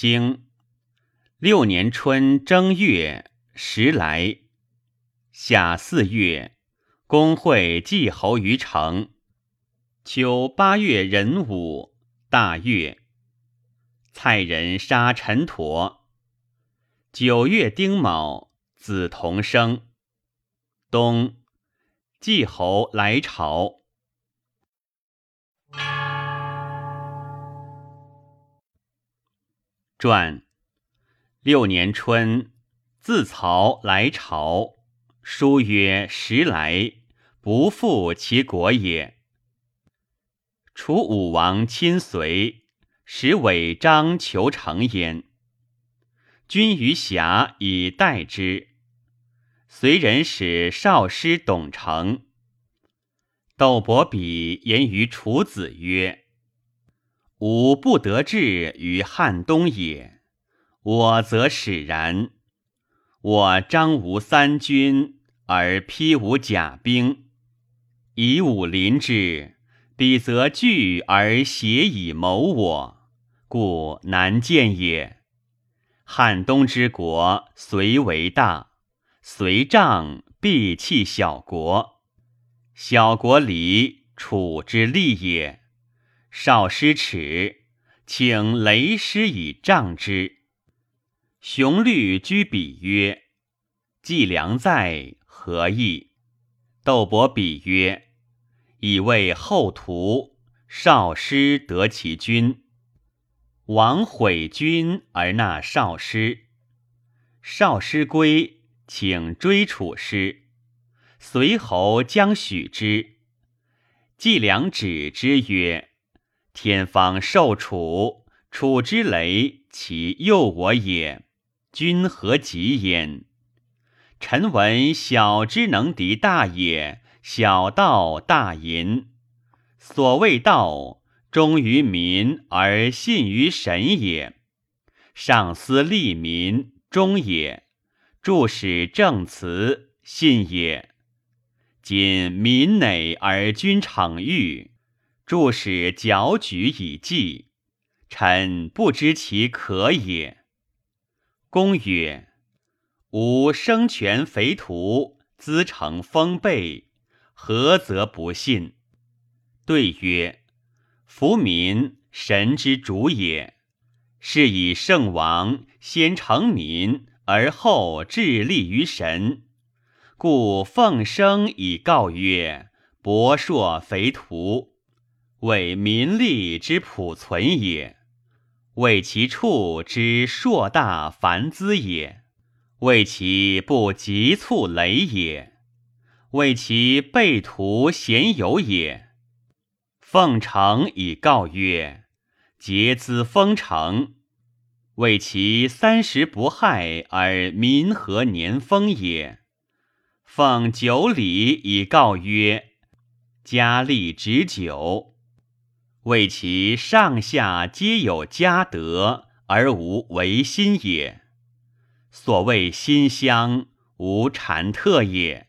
经六年春正月时来，夏四月，公会季侯于城。秋八月壬午，大月，蔡人杀陈陀。九月丁卯，子同生。冬，季侯来朝。传六年春，自曹来朝。书曰：“时来，不复其国也。”楚武王亲随，使伪章求成焉。君于峡以待之。随人使少师董承。窦伯比言于楚子曰：吾不得志于汉东也，我则使然。我张无三军，而披无甲兵，以武临之，彼则惧而挟以谋我，故难见也。汉东之国，虽为大，虽仗必弃小国，小国离楚之利也。少师耻，请雷师以杖之。雄律居彼曰：“季良在，何意？”窦伯比曰：“以为后图，少师得其君。王毁君而纳少师，少师归，请追楚师。随侯将许之。季良止之曰。”天方受楚，楚之雷，其诱我也。君何及焉？臣闻小之能敌大也，小道大淫。所谓道，忠于民而信于神也。上思利民，忠也；助使正辞，信也。今民馁而君逞欲。助使矫举以计，臣不知其可也。公曰：“吾生权肥徒，资成丰备，何则不信？”对曰：“夫民，神之主也。是以圣王先成民，而后致力于神。故奉生以告曰：‘博硕肥徒。’”为民利之普存也，为其处之硕大繁滋也，为其不急促雷也，为其备图贤友也。奉承以告曰：节资封城，为其三十不害而民和年丰也。奉九礼以告曰：家利直久。为其上下皆有家德而无违心也。所谓心乡，无禅特也。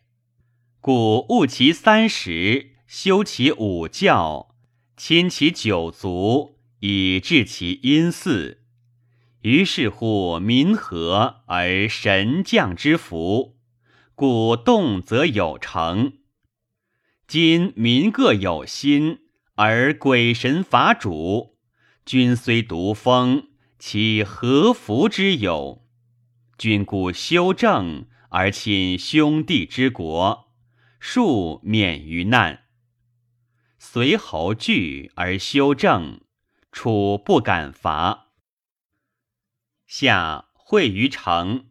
故务其三十，修其五教，亲其九族，以治其阴祀。于是乎民和而神降之福，故动则有成。今民各有心。而鬼神伐主，君虽独封，其何福之有？君故修正而亲兄弟之国，庶免于难。随侯惧而修正，楚不敢伐。夏会于城，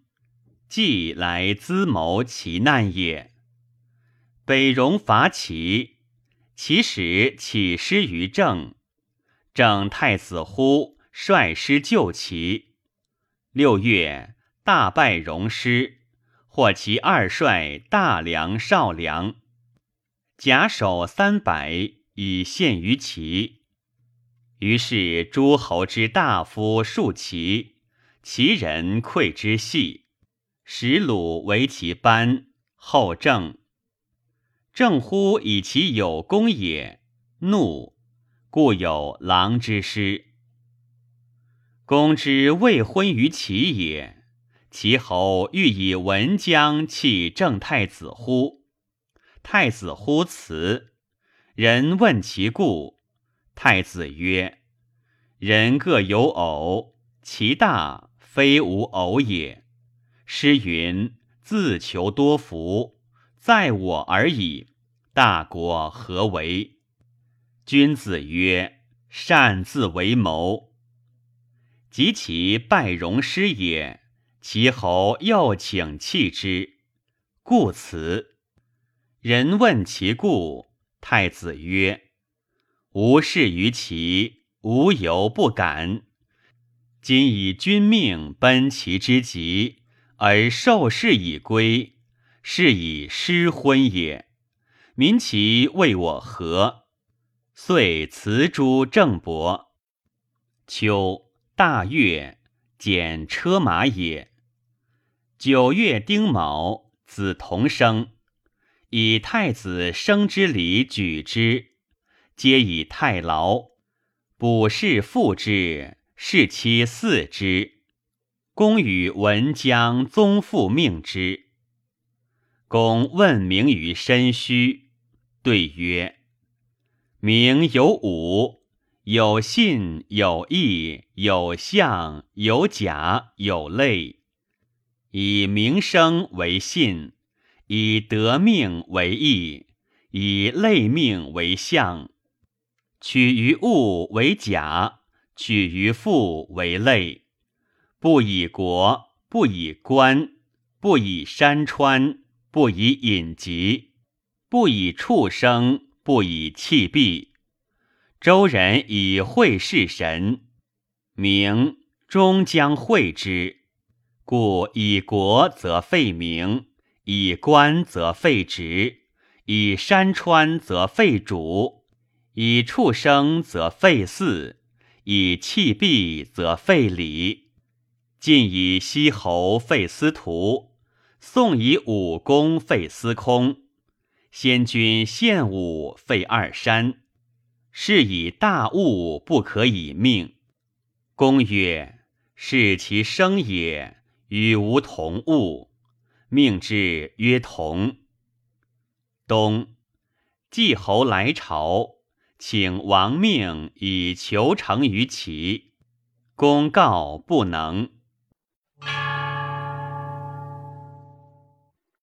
既来资谋其难也。北戎伐齐。其使起师于郑，郑太子乎率师救齐。六月，大败戎师，获其二帅大梁、少梁，甲首三百，以献于齐。于是诸侯之大夫数齐，齐人愧之细，使鲁为其班，后郑。正乎以其有功也，怒，故有狼之师。公之未婚于齐也，齐侯欲以文姜弃郑太子乎？太子乎辞。人问其故，太子曰：“人各有偶，其大非无偶也。诗云：‘自求多福，在我而已。’大国何为？”君子曰：“善自为谋。”及其败戎师也，其侯又请弃之，故辞。人问其故。太子曰：“吾事于齐，无由不敢。今以君命奔齐之急，而受事以归，是以失婚也。民其为我何？遂辞诸郑伯。秋，大月，减车马也。九月丁卯，子同生。”以太子生之礼举之，皆以太牢。卜士复之，是其嗣之。公与文姜宗父命之。公问名于申虚，对曰：“名有五，有信，有义，有相，有假，有类。以名声为信。”以得命为义，以类命为相，取于物为甲，取于父为类。不以国，不以官，不以山川，不以隐疾，不以畜生，不以器币。周人以会事神，名终将会之，故以国则废名。以官则废职，以山川则废主，以畜生则废祀，以弃币则废礼。晋以西侯废司徒，宋以武功废司空，先君献武废二山。是以大物不可以命。公曰：是其生也，与吾同物。命之曰同。冬，季侯来朝，请王命以求成于齐。公告不能。